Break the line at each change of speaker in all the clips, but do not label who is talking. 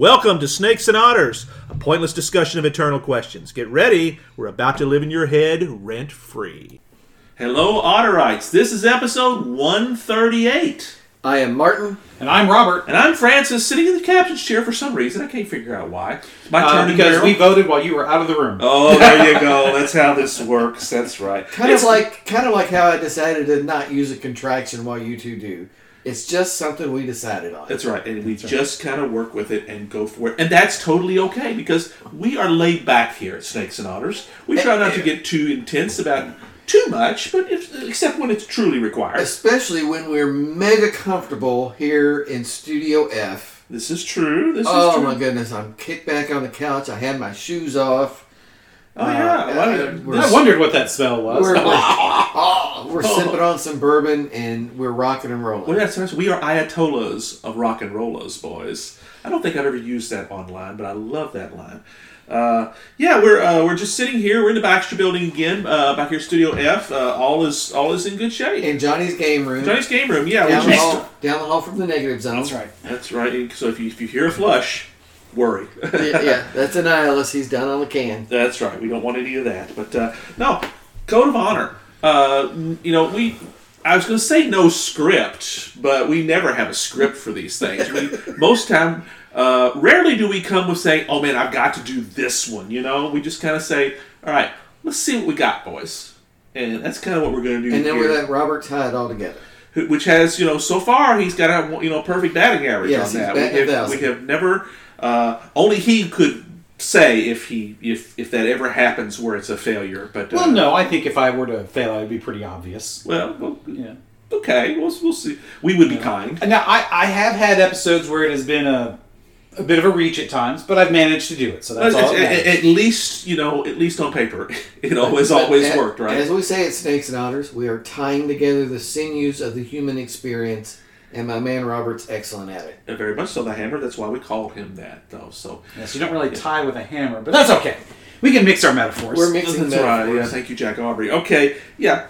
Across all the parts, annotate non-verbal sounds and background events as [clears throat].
Welcome to Snakes and Otters, a pointless discussion of eternal questions. Get ready, we're about to live in your head rent free. Hello, Otterites. This is episode 138.
I am Martin.
And I'm Robert.
And I'm Francis, sitting in the captain's chair for some reason. I can't figure out why. It's my
Uh,
turn to
because we voted while you were out of the room.
Oh, there you go. That's how this works. That's right.
Kind
It's-
of like kind of like how I decided to not use a contraction while you two do. It's just something we decided on.
That's right, and we just kind of work with it and go for it, and that's totally okay because we are laid back here at Snakes and Otters. We try not to eh, get too intense about too much, but if, except when it's truly required.
Especially when we're mega comfortable here in Studio F.
This is true. This is
Oh
true.
my goodness! I'm kicked back on the couch. I had my shoes off.
Oh yeah,
Uh,
well,
uh, we're-
I wondered what that smell was.
We're, we're, [laughs] we're sipping on some bourbon and we're rocking and rolling.
well, that's right. We are ayatollahs of rock and rollers, boys. I don't think I've ever used that online, but I love that line. Uh, yeah, we're uh, we're just sitting here. We're in the Baxter Building again, uh, back here, Studio F. Uh, all is all is in good shape.
in Johnny's game room,
Johnny's game room. Yeah,
down,
we
the
just
hall, down the hall from the negative zone.
That's right.
That's right. So if you if you hear a flush, worry. [laughs]
yeah, that's Annihilus. He's down on the can.
That's right. We don't want any of that. But uh, no, code of honor. Uh, you know, we. I was going to say no script, but we never have a script for these things. We most time, uh, rarely do we come with saying, "Oh man, I've got to do this one." You know, we just kind of say, "All right, let's see what we got, boys," and that's kind of what we're going to do
And then
here.
we let Robert tie it all together.
which has you know so far he's got a you know perfect batting average
Yes,
on that. we, have, we have never uh, only he could say if he if if that ever happens where it's a failure. But uh,
Well, no, I think if I were to fail, it would be pretty obvious.
well, well,
Yeah.
okay, we'll, we'll see. We would be kind.
Now, I, I have had episodes where it has been a, a bit of a reach at times, but I've managed to do it, so that's
At,
all
at- at least you know, at least on paper, [laughs] it always
But
always
a-
worked, right?
As we say at Snakes and Otters, we are tying together the sinews of the human experience, and my man Robert's excellent at it.
Uh, Very much so. The hammer. That's why we called him that, though. So
Yes, you don't really tie with a hammer, but that's okay. We can mix our metaphors.
We're mixing
That's right. Yeah,
metaphors.
thank you, Jack Aubrey. Okay, yeah,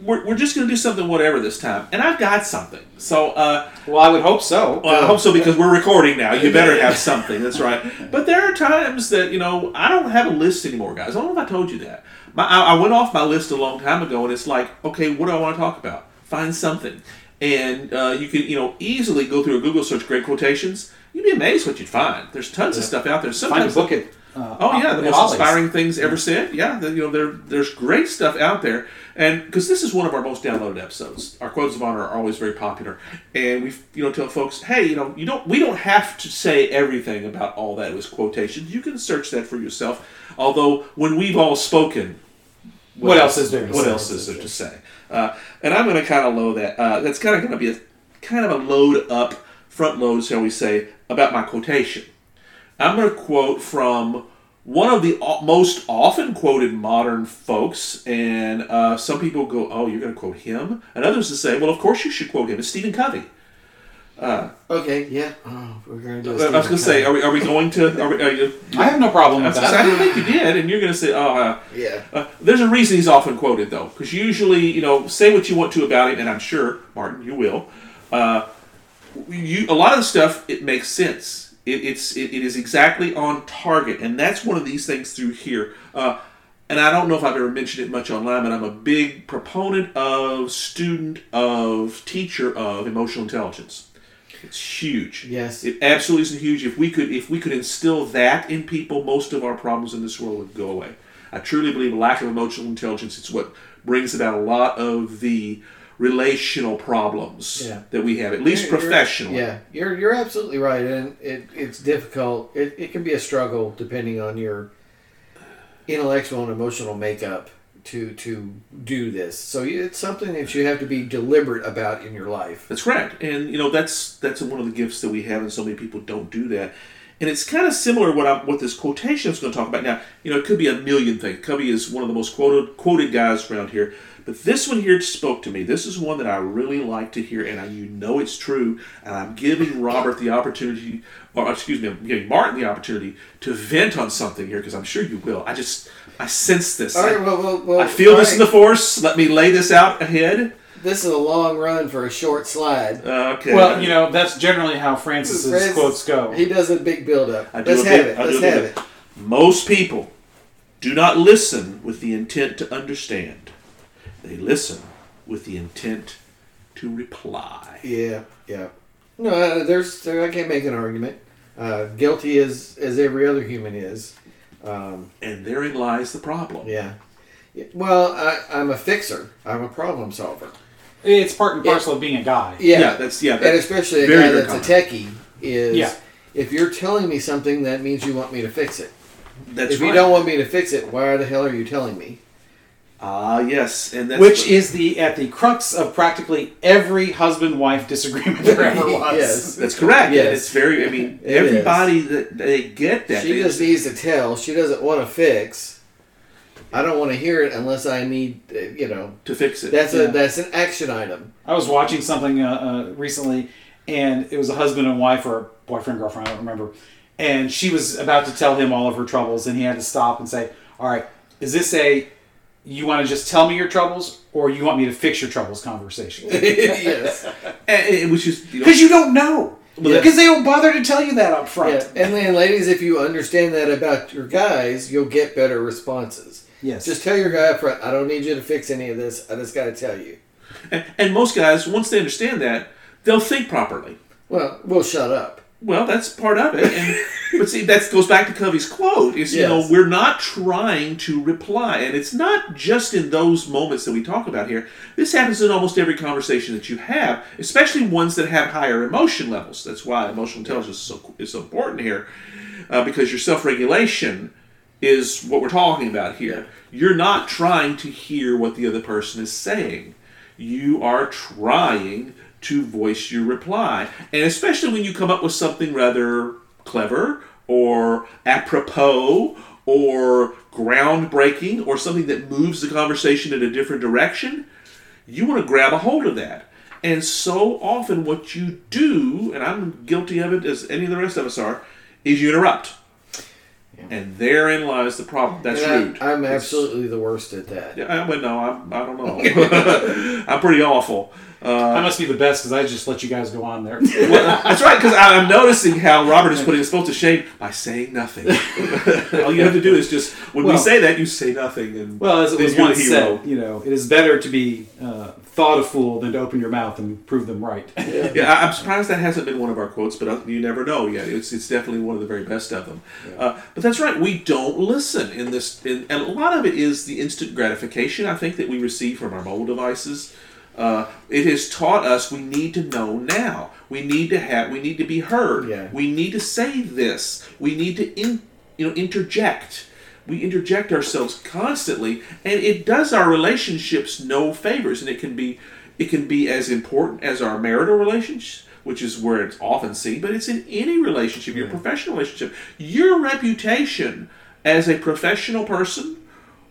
we're, we're just gonna do something whatever this time, and I've got something. So uh,
well, I would hope so.
Well, I hope so because we're recording now. You better have something. That's right. [laughs] But there are times that you know I don't have a list anymore, guys. I don't know if I told you that. My, I, I went off my list a long time ago, and it's like, okay, what do I want to talk about? Find something, and uh, you can you know easily go through a Google search, great quotations. You'd be amazed what you'd find. There's tons of stuff out there.
Find a
Sometimes
book at. Uh,
Oh yeah, the most
Ollie's.
inspiring things ever said. Yeah, the, you know there there's great stuff out there, and because this is one of our most downloaded episodes, our quotes of honor are always very popular, and we you know tell folks, hey, you know you don't we don't have to say everything about all that was quotations. You can search that for yourself. Although when we've all spoken,
What else is there to
What else is there to say? Uh, and I'm going to kind of load that. Uh, that's kind of going to be a kind of a load up, front load, shall we say, about my quotation. I'm going to quote from one of the most often quoted modern folks, and uh, some people go, "Oh, you're going to quote him," and others will say, "Well, of course you should quote him." It's Stephen Covey.
Okay, yeah. Oh, we're going to do
I
a
was going to say, are we, are we going to? Are we, are you,
I have no problem
I
with
was gonna say, I
that.
didn't think you did, and you're going to say, "Oh." Uh,
Yeah.
Uh, there's a reason he's often quoted, though, because usually, you know, say what you want to about him, and I'm sure, Martin, you will. Uh, you a lot of the stuff it makes sense. It, it's it, it is exactly on target, and that's one of these things through here. Uh, and I don't know if I've ever mentioned it much online, but I'm a big proponent of, student of, teacher of emotional intelligence. It's huge.
Yes.
It absolutely is huge. If we could if we could instill that in people, most of our problems in this world would go away. I truly believe a lack of emotional intelligence is what brings about a lot of the relational problems
Yeah.
that we have, at least
You're- you're-
professionally.
Yeah, you're you're absolutely right, and it, it's difficult. It, it can be a struggle depending on your intellectual and emotional makeup to to do this. So it's something that you have to be deliberate about in your life.
That's correct, and you know that's that's one of the gifts that we have, and so many people don't do that. And it's kind of similar what I'm, what this quotation is going to talk about. Now, you know, it could be a million things. Covey is one of the most quoted quoted guys around here, but this one here spoke to me. This is one that I really like to hear, and I, you know it's true. And I'm giving Robert the opportunity, or excuse me, I'm giving Martin the opportunity to vent on something here because I'm sure you will. I just I sense this.
All right, well, well, well
I feel
all
this in the force. Let me lay this out ahead.
this is a long run for a short slide.
Okay.
Well, you know, that's generally how Francis's
Francis-
quotes go.
He does a big build up.
I do
Let's
a
have
bit-
it.
I
Let's
a bit
have it.
Most people do not listen with the intent to understand. They listen with the intent to reply.
Yeah, yeah. No, uh, there's there, I can't make an argument. Uh, guilty as as every other human is. Um,
And therein lies the problem.
yeah. Yeah, Well, I, I'm a fixer. I'm a problem solver.
It's part and parcel of being a guy.
Yeah,
Yeah, that's yeah.
and especially a guy
very
that's a techie is.
Yeah.
If you're telling me something, that means you want me to fix it.
that's
if
right.
you don't want me to fix it, why the hell are you telling me?
Ah, yes, and that's
Which
what-
is the at the crux of practically every husband wife disagreement there ever [laughs] was.
Yes.
that's correct.
Yes.
And it's very. I mean,
It
everybody that they get that.
She
They-
just needs to tell. She doesn't want to fix. I don't want to hear it unless I need, uh, you know.
to fix it.
That's
Yeah.
a that's an action item.
I was watching something uh, uh, recently, and it was a husband and wife or boyfriend girlfriend, I don't remember. And she was about to tell him all of her troubles, and he had to stop and say, "All right, is this a you want to just tell me your troubles, or you want me to fix your troubles conversation? [laughs]
yes.
And- and which is you know,
Because you don't know.
Yeah.
Because they don't bother to tell you that up front.
Yeah. And then, ladies, if you understand that about your guys, you'll get better responses.
Yes.
Just tell your guy up front, I don't need you to fix any of this. I just got to tell you.
and, and most guys once they understand that they'll think properly.
Well, we'll shut up.
Well, that's part of it. And, [laughs] but see, that goes back to Covey's quote: "Is you know we're not trying to reply, and it's not just in those moments that we talk about here. This happens in almost every conversation that you have, especially ones that have higher emotion levels. That's why emotional intelligence is so is so important here, uh, because your self regulation is what we're talking about here. You're not trying to hear what the other person is saying. You are trying to voice your reply. And especially when you come up with something rather clever or apropos or groundbreaking or something that moves the conversation in a different direction, you want to grab a hold of that. And so often, what you do, and I'm guilty of it as any of the rest of us are, is you interrupt. And therein lies the problem. That's
I-
rude.
I'm
It's-
absolutely the worst at that.
Yeah, I, well, no, I'm, I don't know. [laughs] [laughs] I'm pretty awful. Uh,
I must be the best because I just let you guys go on there. [laughs]
well, that's right, because I'm noticing how Robert is putting us both to shame by saying nothing. [laughs] All you have to do is just, when we say that, you say nothing. And
Well, as it was once
hero.
said, you know, it is better to be uh, thought a fool than to open your mouth and prove them right. [laughs]
Yeah, I- I'm surprised that hasn't been one of our quotes, but uh, you never know yet. It's, it's definitely one of the very best of them. Uh, but that's right, we don't listen in this, in, and a lot of it is the instant gratification I think that we receive from our mobile devices. Uh, it has taught us we need to know now. We need to have. We need to be heard.
Yeah.
We need to say this. We need to in, you know interject. We interject ourselves constantly, and it does our relationships no favors. And it can be it can be as important as our marital relationships, which is where it's often seen, but it's in any relationship, your professional relationship. Your reputation as a professional person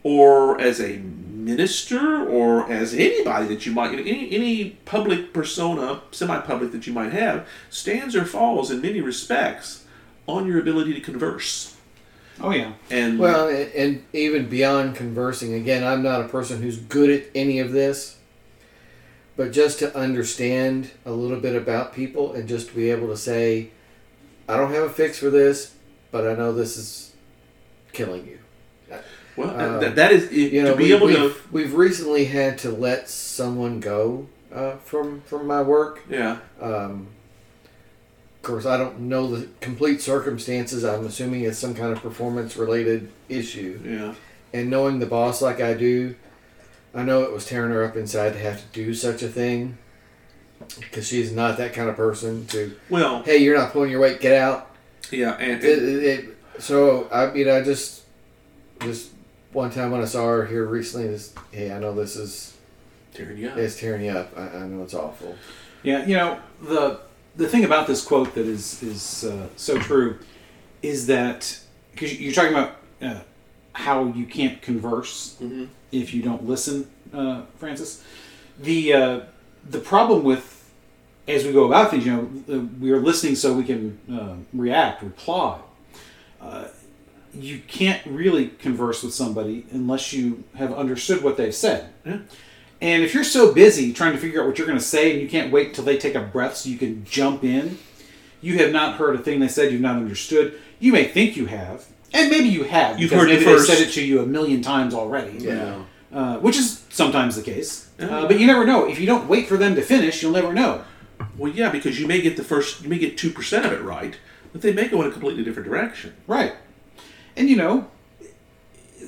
or as a minister or as anybody that you might any any public persona semi-public that you might have stands or falls in many respects on your ability to converse
Oh yeah.
and
Well, and, and even beyond conversing, again, I'm not a person who's good at any of this, but just to understand a little bit about people and just to be able to say, I don't have a fix for this, but I know this is killing you.
Well
uh,
that, that is
You know,
to be
we,
able
we've,
to
we've recently had to let someone go uh, from from my work.
yeah
Um, of course, I don't know the complete circumstances. I'm assuming it's some kind of performance related issue.
yeah
And knowing the boss like I do, I know it was tearing her up inside to have to do such a thing. Because she's not that kind of person to,
well
hey, you're not pulling your weight, get out.
yeah and,
It, it, it- so, I mean, I just, just one time when I saw her here recently, this, hey, I know this is,
tearing you up.
it's tearing you up. I, I know it's awful.
Yeah, you know the the thing about this quote that is is uh, so true is that because you're talking about uh, how you can't converse
Mhm.
if you don't listen, uh, Francis. The uh, the problem with as we go about things, you know, we are listening so we can uh, react, reply. You can't really converse with somebody unless you have understood what they've said.
Yeah.
And if you're so busy trying to figure out what you're going to say and you can't wait until they take a breath so you can jump in, you have not heard a thing they said, you've not understood. You may think you have, and maybe you have.
You've heard it first.
said it to you a million times already.
Yeah.
Uh, which is sometimes the case. Uh, but you never know. If you don't wait for them to finish, you'll never know.
Well, yeah, because you may get the first, you may get two percent of it right, but they may go in a completely different direction.
Right. And you know,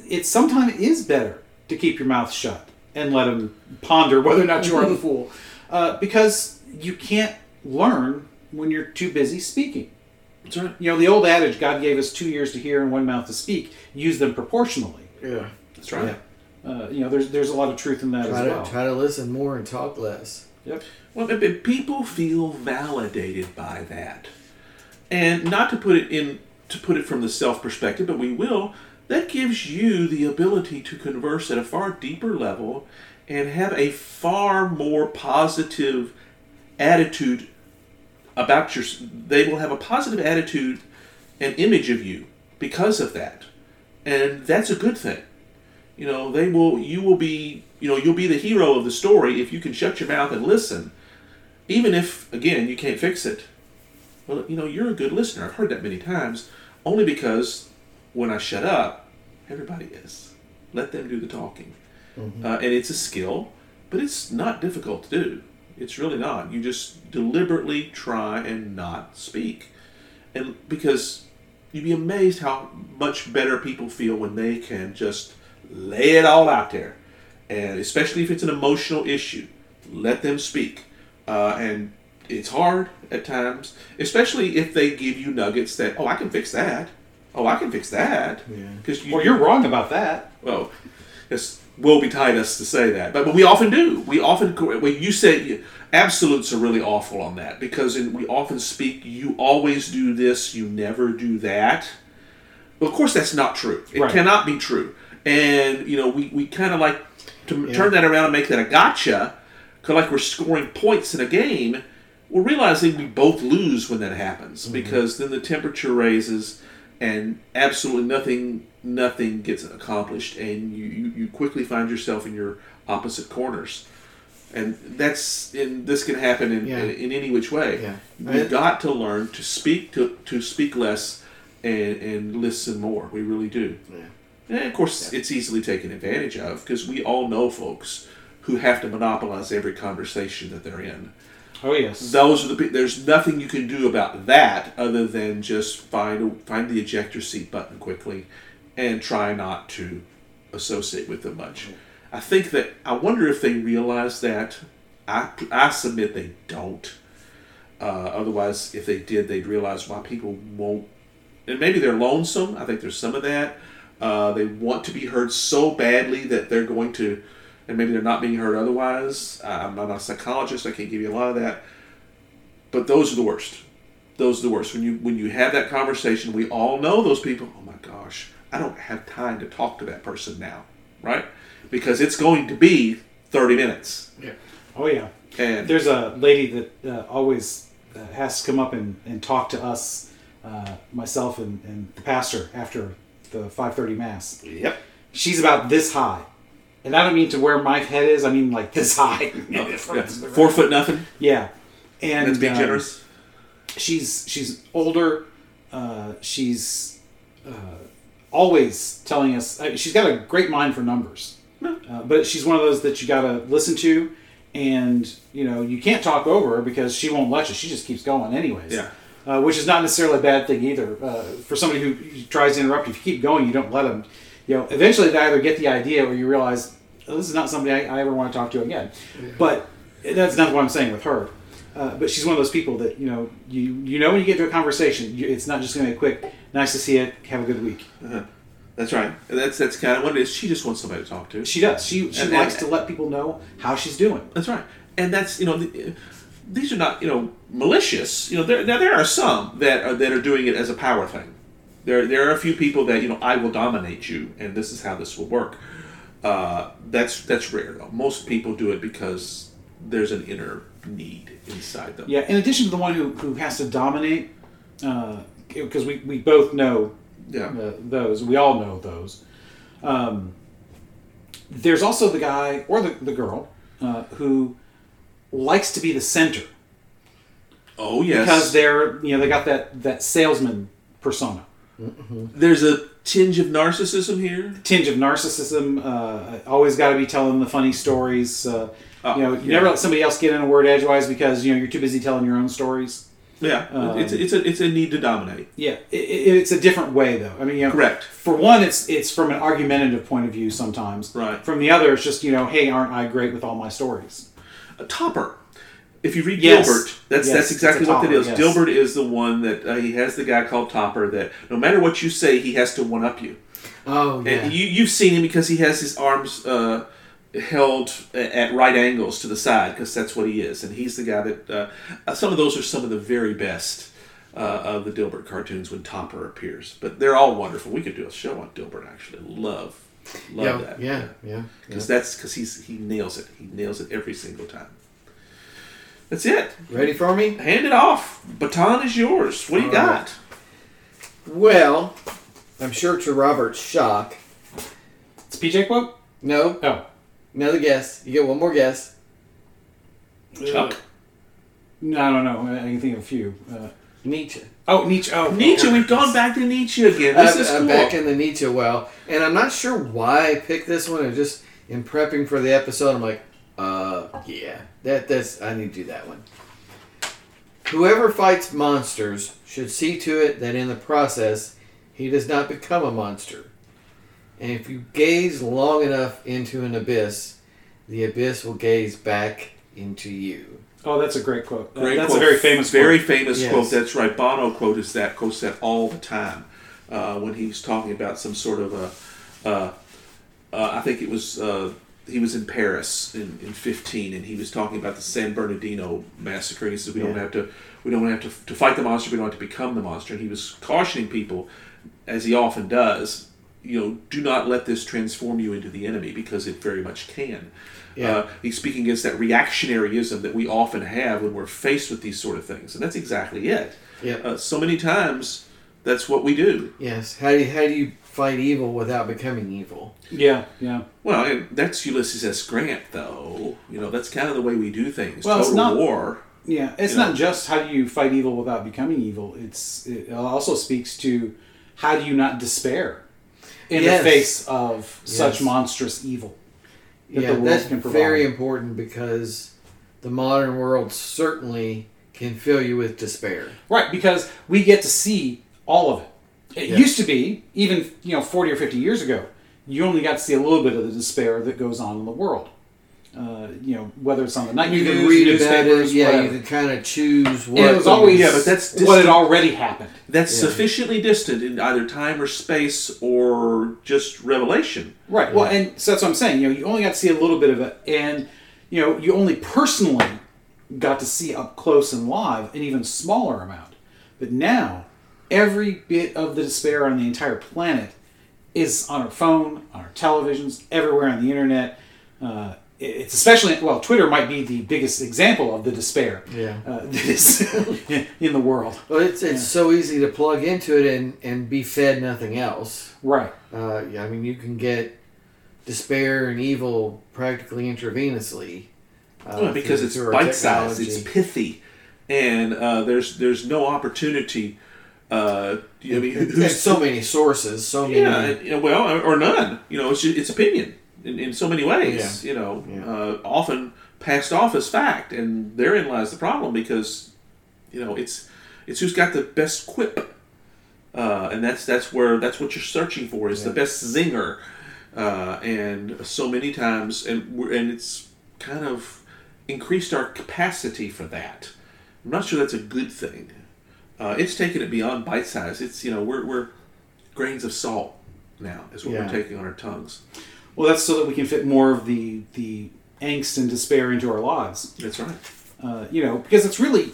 it sometimes is better to keep your mouth shut and let them ponder whether or not you are the [laughs] fool. Uh, because you can't learn when you're too busy speaking.
That's right.
You know, the old adage, God gave us two ears to hear and one mouth to speak, use them proportionally.
Yeah.
That's right.
Uh, you know, there's, there's a lot of truth in that
Try
as well.
to try to listen more and talk less.
Yep.
Well, but- but people feel validated by that, and not to put it in to put it from the self perspective, but we will. That gives you the ability to converse at a far deeper level and have a far more positive attitude about your. They will have a positive attitude and image of you because of that, and that's a good thing. You know, they will. You will be. You know, you'll be the hero of the story if you can shut your mouth and listen even if again you can't fix it well you know you're a good listener i've heard that many times only because when i shut up everybody is. Let them do the talking. Uh, and it's a skill but it's not difficult to do. It's really not. You just deliberately try and not speak. And because you'd be amazed how much better people feel when they can just lay it all out there. And especially if it's an emotional issue let them speak. Uh, and it's hard at times, especially if they give you nuggets that oh I can fix that, oh I can fix that,
Yeah.
because you
Well, you're wrong about that.
well, it's woe betide us to say that, but, but we often do. We often when you say absolutes are really awful on that because in, we often speak you always do this, you never do that. Well, of course that's not true. It
Right.
cannot be true, and you know we, we kind of like to
Yeah.
turn that around and make that a gotcha, because like we're scoring points in a game. We're realizing we both lose when that happens mm-hmm. because then the temperature raises and absolutely nothing nothing gets accomplished and you, you, you quickly find yourself in your opposite corners. And that's and this can happen in,
Yeah.
in, in any which way.
Yeah.
we've got to learn to speak to, to speak less and, and listen more. We really do.
Yeah.
and of course it's easily taken advantage of because we all know folks who have to monopolize every conversation that they're in
Oh, yes.
those are the there's nothing you can do about that other than just find find the ejector seat button quickly and try not to associate with them much. I think that i wonder if they realize that. I, I submit they don't. Uh, otherwise if they did they'd realize why people won't and maybe they're lonesome. I think there's some of that. Uh, they want to be heard so badly that they're going to and maybe they're not being heard otherwise. I'm not a psychologist. I can't give you a lot of that. But those are the worst. Those are the worst. When you when you have that conversation, we all know those people. Oh my gosh, I don't have time to talk to that person now, right? Because it's going to be 30 minutes. Yeah.
Oh, yeah.
And
There's a lady that uh, always uh, has to come up and, and talk to us, uh, myself and, and the pastor, after the 5:30 mass.
yep.
She's about this high, and I don't mean to where my head is. I mean like [laughs] this high.
Yeah. [laughs] Four foot nothing.
Yeah, and
That's being
um,
generous.
she's she's older. Uh, she's uh, always telling us. I she's got a great mind for numbers, uh, but she's one of those that you got to listen to, and you know you can't talk over her because she won't let you. She just keeps going anyways.
Yeah.
Uh, which is not necessarily a bad thing either. Uh, for somebody who tries to interrupt, you, if you keep going, you don't let them. You know, eventually they either get the idea or you realize oh, this is not somebody I, I ever want to talk to again. But that's not what I'm saying with her. Uh, but she's one of those people that you know you you know when you get to a conversation, you, it's not just going to be a quick. Nice to see you. Have a good week.
Uh-huh. That's right. That's that's kind of what it is. She just wants somebody to talk to.
She does. She she
And-
likes
and-
to let people know how she's doing.
That's right, and that's you know, the, these are not you know malicious. You know, there now there are some that are that are doing it as a power thing. There there are a few people that you know I will dominate you, and this is how this will work. Uh, that's that's rare though. Most people do it because there's an inner need inside them.
Yeah. In addition to the one who who has to dominate, because we we both know
Yeah.
uh, those. We all know those. Um, there's also the guy or the, the girl uh, who likes to be the center
Oh yes,
because they're you know they got that that salesman persona.
There's a tinge of narcissism here.
tinge of narcissism. Uh, always got to be telling the funny stories. Uh,
Oh,
you know, you
yeah.
never let somebody else get in a word edgewise because you know you're too busy telling your own stories.
Yeah,
Um,
it's it's a it's a need to dominate.
Yeah, it, it, it's a different way though. I mean, you know,
Correct.
For one, it's it's from an argumentative point of view sometimes.
Right.
From the other, it's just you know, hey, aren't I great with all my stories?
A topper. If you read
Yes.
Dilbert, that's
Yes,
that's exactly what that is.
yes.
Dilbert is the one that uh, he has the guy called Topper that no matter what you say, he has to one up you.
Oh yeah.
And you you've seen him because he has his arms uh, held at right angles to the side because that's what he is, and he's the guy that. Uh, uh, some of those are some of the very best. Uh, of the Dilbert cartoons when Topper appears, but they're all wonderful. We could do a show on Dilbert. Actually, love, love
yeah,
that.
yeah, yeah,
because that's because he's he nails it. He nails it every single time. That's it.
Ready for me?
Hand it off. Baton is yours. What do you
All right.
got?
Well, I'm sure to Robert's shock.
It's PJ quote.
No,
Oh,
another guess. You get one more guess.
Chuck.
no, I don't know. I can think of a few. Uh,
Nietzsche.
oh, Nietzsche. Oh,
Nietzsche.
oh,
We've gone back to Nietzsche again. This
I'm,
is
I'm
cool.
back in the Nietzsche well, and I'm not sure why I picked this one. I just in prepping for the episode, I'm like, uh, yeah, that that's I need to do that one. Whoever fights monsters should see to it that in the process he does not become a monster. And if you gaze long enough into an abyss, the abyss will gaze back into you.
Oh, that's a great quote. Uh,
Great
that's
quote.
a very famous.
very
quote.
famous
Yes.
quote. That's right. Bono quote is that quotes that all the time uh, when he's talking about some sort of a. Uh, uh, I think it was uh, he was in Paris in, in fifteen, and he was talking about the San Bernardino massacre. He said we don't have to we don't have to to fight the monster. We don't have to become the monster. And he was cautioning people, as he often does. You know, do not let this transform you into the enemy because it very much can.
Yeah.
Uh, he's speaking against that reactionaryism that we often have when we're faced with these sort of things, and that's exactly it.
Yep.
Uh, so many times, that's what we do.
Yes. How do you, how do you fight evil without becoming evil?
Yeah, yeah.
Well, and that's Ulysses S. Grant, though. You know, that's kind of the way we do things.
Well, it's
Total
not-
war.
Yeah, it's
You know?
not just how do you fight evil without becoming evil. It's it also speaks to how do you not despair in
Yes.
the face of such monstrous evil that
yeah,
the world
that's
can provide.
very important because the modern world certainly can fill you with despair.
right because we get to see all of it. It
Yeah.
used to be even you know forty or fifty years ago, you only got to see a little bit of the despair that goes on in the world. Uh, you know whether it's on the night
You
news,
can read about it,
newspapers,
yeah.
whatever.
You can kind of choose what.
And it was always
Yeah, but that's
what had already happened.
That's
Yeah.
sufficiently distant in either time or space or just revelation.
Right. Well, and so that's what I'm saying. You know, you only got to see a little bit of it, and you know, you only personally got to see up close and live an even smaller amount. But now, every bit of the despair on the entire planet is on our phone, on our televisions, everywhere on the internet. Uh, it's especially well, Twitter might be the biggest example of the despair
Yeah.
uh, [laughs] that is [laughs] in the world.
Well, it's it's so easy to plug into it and and be fed nothing else.
Right.
Uh, yeah, I mean, you can get despair and evil practically intravenously. Uh,
Well, because
through-
it's
through
bite sized, it's pithy, and uh, there's there's no opportunity. Uh, I mean, who's
so many sources, so many.
Yeah, and, you know, well, or- none. You know, it's just, it's opinion in, in so many ways. You know,
Yeah.
uh, often passed off as fact, and therein lies the problem because you know it's it's who's got the best quip, uh, and that's that's where that's what you're searching for is the best zinger, uh, and so many times, and we're, and it's kind of increased our capacity for that. I'm not sure that's a good thing. Uh, it's taken it beyond bite size. It's you know we're we're grains of salt now is what
Yeah.
we're taking on our tongues.
Well, that's so that we can fit more of the the angst and despair into our lives.
That's right.
Uh, you know, because it's really,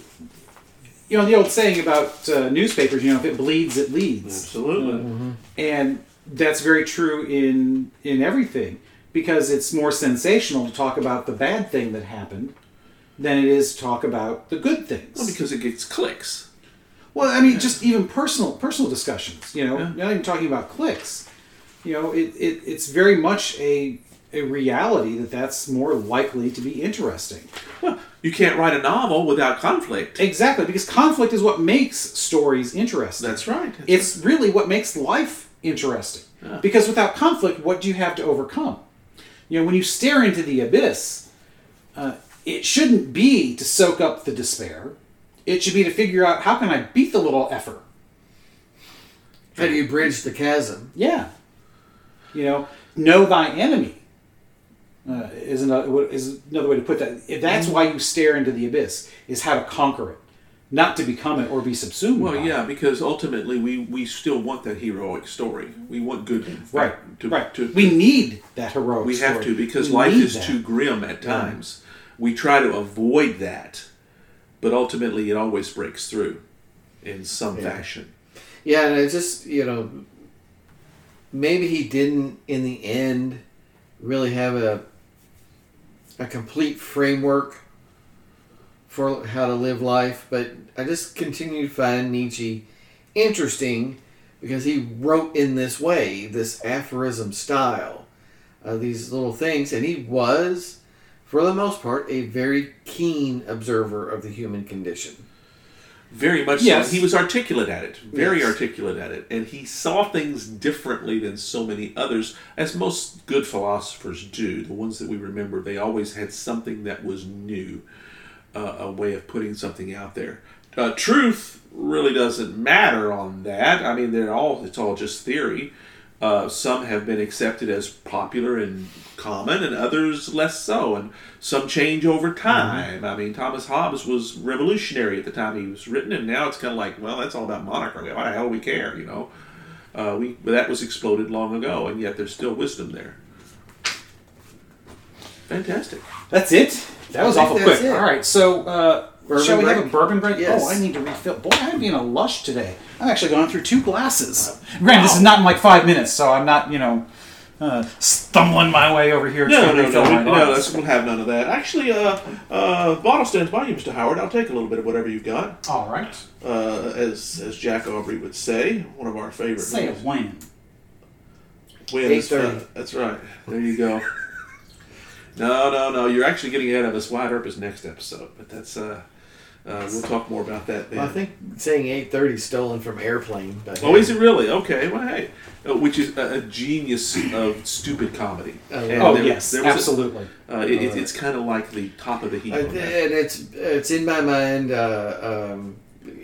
you know, the old saying about uh, newspapers. You know, if it bleeds, it leads.
Absolutely.
and that's very true in in everything because it's more sensational to talk about the bad thing that happened than it is to talk about the good things.
Well, because it gets clicks.
Well, I mean, just even personal personal discussions. You know,
Yeah.
not even talking about clicks. You know, it, it it's very much a a reality that that's more likely to be interesting.
Well, you can't write a novel without conflict.
Exactly, because conflict is what makes stories interesting.
That's right. That's
it's really what makes life interesting. Because without conflict, what do you have to overcome? You know, when you stare into the abyss, uh, it shouldn't be to soak up the despair. It should be to figure out how can I beat the little effer.
How do you bridge the chasm?
Yeah. You know, know thy enemy. Uh, is another is another way to put that. That's why you stare into the abyss is how to conquer it, not to become it or be subsumed.
Well, yeah,
it.
because ultimately we, we still want that heroic story. We want good.
right,
To,
right.
To,
we need that heroic.
we have to because
We
life is
that.
too grim at times. We try to avoid that, but ultimately it always breaks through in some
Yeah.
fashion.
Yeah, and it just you know, maybe he didn't in the end really have a a complete framework for how to live life, but I just continue to find Nietzsche interesting because he wrote in this way, this aphorism style, uh, these little things, and he was, for the most part, a very keen observer of the human condition.
Very much
Yes.
so. He was articulate at it, very
Yes.
articulate at it, and he saw things differently than so many others, as most good philosophers do. The ones that we remember, they always had something that was new, uh, a way of putting something out there. Uh, truth really doesn't matter on that. I mean, they're all it's all just theory. Uh, some have been accepted as popular and common, and others less so. And some change over time. I mean, Thomas Hobbes was revolutionary at the time he was written, and now it's kind of like, well, that's all about monarchy. Why the hell do we care? You know, uh, we but that was exploded long ago, and yet there's still wisdom there. Fantastic.
That's it. That was
I
awful quick.
it.
All right, so uh,
Bourbon
shall we have a bourbon break?
Yes.
Oh, I need to refill. Boy, I'm being a lush today. I've actually gone through two glasses. Granted, this is not in like five minutes, so I'm not, you know, uh, stumbling my way over here.
No,
trying to
no,
refill
no,
my
no,
glass.
that's, we'll have none of that. Actually, uh, uh, bottle stands by you, Mr. Howard. I'll take a little bit of whatever you've got.
All right.
Uh, as as Jack Aubrey would say, one of our favorite.
Say it
movies.
when.
When is fun. That's right. There you go. [laughs] No, no, no. You're actually getting ahead of us. Wyatt Earp is next episode, but that's uh, uh, we'll talk more about that then.
Well, I think saying eight thirty is stolen from airplane. But
Oh, is it really? Okay. Well, hey, uh, which is a, a genius of stupid comedy.
Oh,
Oh
there-
yes,
there was a-
absolutely.
uh, it, it, it's kind of like the top of the heap.
Uh, and it's it's in my mind. Uh, um,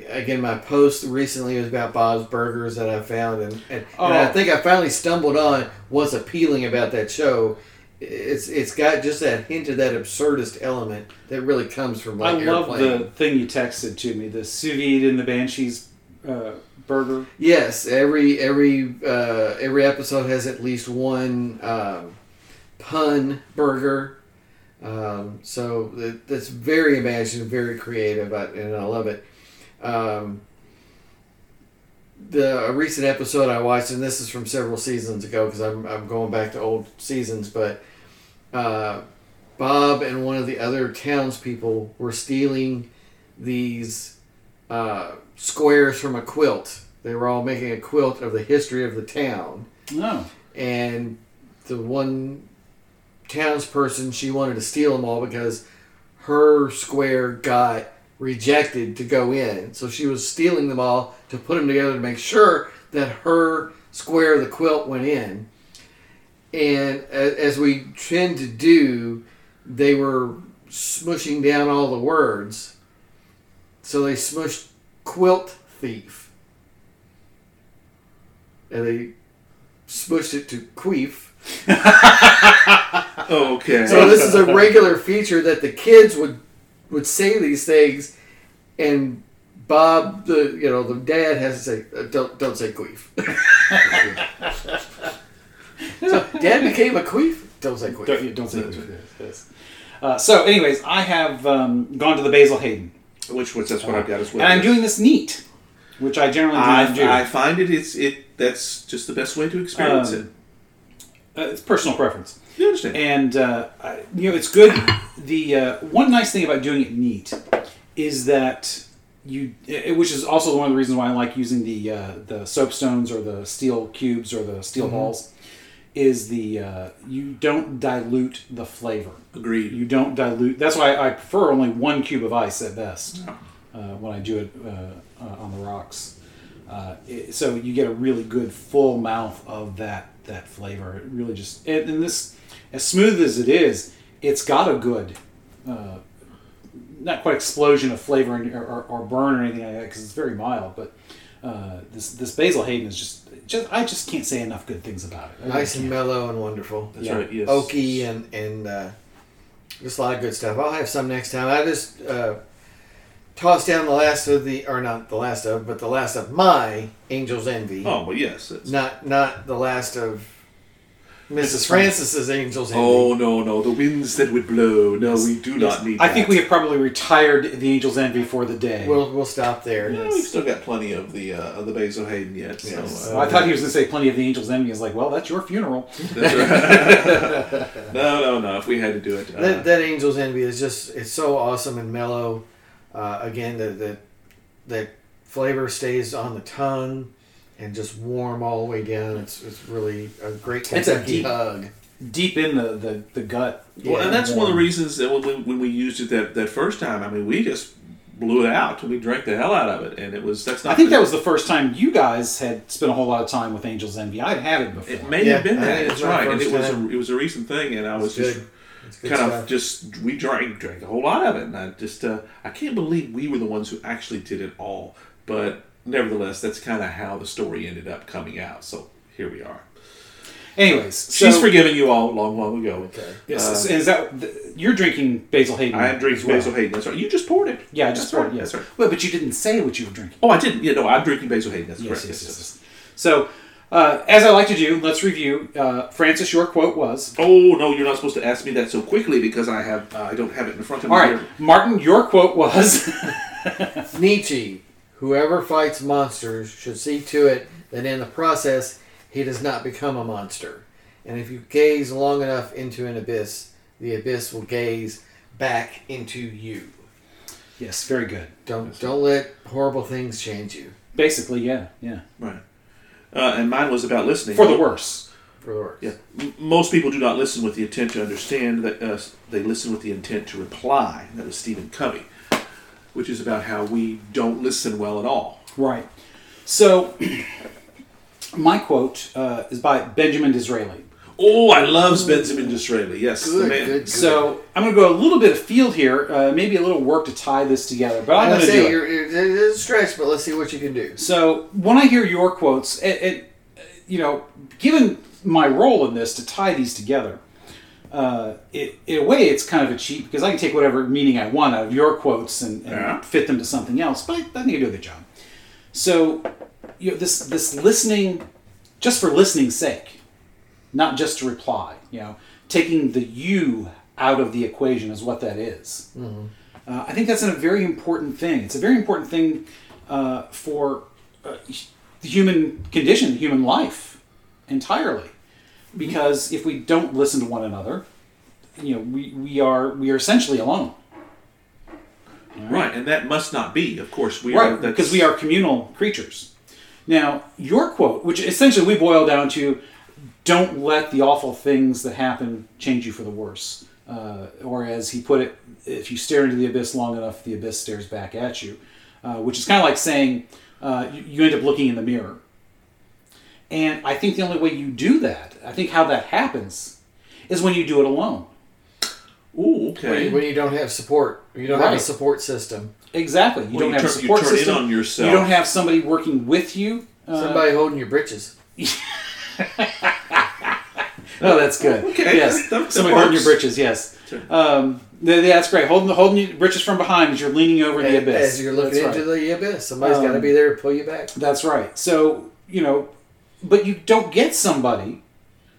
again, my post recently was about Bob's Burgers that I found, and, and, and I
Oh.
think I finally stumbled on what's appealing about that show. It's it's got just that hint of that absurdist element that really comes from
I
like
love
airplane.
the thing you texted to me, the sous vide in the Banshees uh, burger.
Yes, every every uh, every episode has at least one um, pun burger. Um, so that, that's very imaginative, very creative, and I love it. Um, the a recent episode I watched, and this is from several seasons ago because I'm, I'm going back to old seasons, but uh, Bob and one of the other townspeople were stealing these uh, squares from a quilt. They were all making a quilt of the history of the town,
No.
and the one townsperson she wanted to steal them all because her square got rejected to go in. So she was stealing them all to put them together to make sure that her square of the quilt went in. And as we tend to do, they were smushing down all the words. So they smushed quilt thief. And they smushed it to queef. [laughs]
okay.
So this is a regular feature that the kids would would say these things, and Bob, the you know the dad, has to say, uh, "Don't don't say queef." [laughs] [laughs] so dad became a queef. Don't say queef.
Don't, don't say it. Yes. Uh, so, anyways, I have um, gone to the Basil Hayden,
which which that's what I've got as well.
and I'm doing this neat, which I generally do not do.
I, I find it it's it that's just the best way to experience
Um,
it.
Uh, it's personal preference.
You understand?
and uh, I- you know it's good. The uh, one nice thing about doing it neat is that you, it, which is also one of the reasons why I like using the uh, the soapstones or the steel cubes or the steel balls, is the uh, you don't dilute the flavor.
Agreed.
You don't dilute. That's why I prefer only one cube of ice at best uh, when I do it uh, uh, on the rocks. Uh, it, so you get a really good full mouth of that that flavor. It really just and, and this as smooth as it is, it's got a good. Uh, not quite explosion of flavor or, or, or burn or anything like that because it's very mild, but uh, this this Basil Hayden is just just I just can't say enough good things about it. I really
Nice and mellow and wonderful.
That's
Yeah.
right. Yes.
Oaky and and uh, just a lot of good stuff. I'll have some next time. I just uh, tossed down the last of the, or not the last of, but the last of my Angel's Envy.
Oh well, yes. It's,
Not not the last of Mrs. Francis's Angel's Envy.
Oh no, no, the winds that would blow. No, we do
Yes.
not need.
I
that.
think we have probably retired the Angel's Envy for the day.
We'll we'll stop there.
Yeah, we've still got plenty of the uh, of the Basil Hayden yet. So, uh,
Well, I thought he was going to say plenty of the Angel's Envy. Is like, well, that's your funeral.
that's right. [laughs] no, no, no. If we had to do it, uh,
That, that Angel's Envy is just it's so awesome and mellow. Uh, again, the, the that flavor stays on the tongue and just warm all the way down. It's it's really a great
It's a deep-
hug.
Deep in the, the, the gut.
well,
Yeah,
and that's one of the reasons that when we, when we used it that, that first time, I mean, we just blew it out. We drank the hell out of it, and it was that's not.
I think that was the first time you guys had spent a whole lot of time with Angel's Envy. I'd had it before.
It may
Yeah,
have been that. That's
it's
right, and it was
time.
a it was a recent thing, and I was
It's
just
good. It's good
kind
stuff.
of just we drank drank a whole lot of it, and I just uh, I can't believe we were the ones who actually did it all. But nevertheless, that's kind of how the story ended up coming out. So here we are.
Anyways, so,
She's forgiven you all long, long ago.
Okay.
Yes,
Uh,
is that th- you're drinking Basil Hayden?
I am drinking
well.
Basil Hayden. That's right. You just poured it.
Yeah, I just
That's
poured.
right.
Yes,
That's right.
Well, but you didn't say what you were drinking.
Oh, I didn't. Yeah, no, I'm drinking Basil Hayden. That's
Yes,
correct.
yes, yes, yes. So, uh, as I like to do, let's review. Uh, Francis, your quote was.
Oh no, you're not supposed to ask me that so quickly because I have uh, I don't have it in front of me.
All right,
here.
Martin, your quote was.
Nietzsche, whoever fights monsters should see to it that in the process he does not become a monster. And if you gaze long enough into an abyss, the abyss will gaze back into you.
yes, very good.
Don't don't let horrible things change you
Basically, yeah, yeah.
Right. Uh, and mine was about listening
For the worse.
for the worse.
Yeah. M- most people do not listen with the intent to understand. That uh, they listen with the intent to reply. That was Stephen Covey, which is about how we don't listen well at all.
Right. So, [clears throat] my quote uh, is by Benjamin Disraeli.
Oh, I love Benjamin Disraeli. Yes, the
Good,
man.
good, good.
So, I'm going to go a little bit of field here, uh, maybe a little work to tie this together, but I'm
I'm
going
gonna
to do
say
it.
you're, you're, it's a stretch, but let's see what you can do.
So when I hear your quotes, it, it you know, given my role in this to tie these together, uh, it, in a way it's kind of a cheat because I can take whatever meaning I want out of your quotes and, and
Yeah.
fit them to something else. But I, I think I do a good job. So you know, this this listening, just for listening's sake, not just to reply. You know, taking the you out of the equation is what that is. Uh, I think that's a very important thing. It's a very important thing uh, for uh, the human condition, human life, entirely. Because if we don't listen to one another, you know, we, we are we are essentially alone.
Right, and that must not be. Of course, we are.
Right,
That's,
because we are communal creatures. Now, your quote, which essentially we boil down to, don't let the awful things that happen change you for the worse. Uh, or as he put it, if you stare into the abyss long enough, the abyss stares back at you. Uh, which is kind of like saying uh, you, you end up looking in the mirror. And I think the only way you do that, I think how that happens, is when you do it alone.
Ooh,
When,
okay.
when you don't have support, you don't have a support system.
Exactly. You
Well,
don't
you
have a
turn- you
support
turn in
system.
on yourself.
You don't have somebody working with you. Uh,
Somebody holding your britches. [laughs]
Oh, that's good.
Okay,
Yes.
that- that
Somebody holding your britches. Yes. Um, yeah, that's great. Holding the holding your britches from behind as you're leaning over the abyss.
As you're looking
That's
into
right.
the abyss, somebody's got to
Um,
be there to pull you back.
That's right. So you know, but you don't get somebody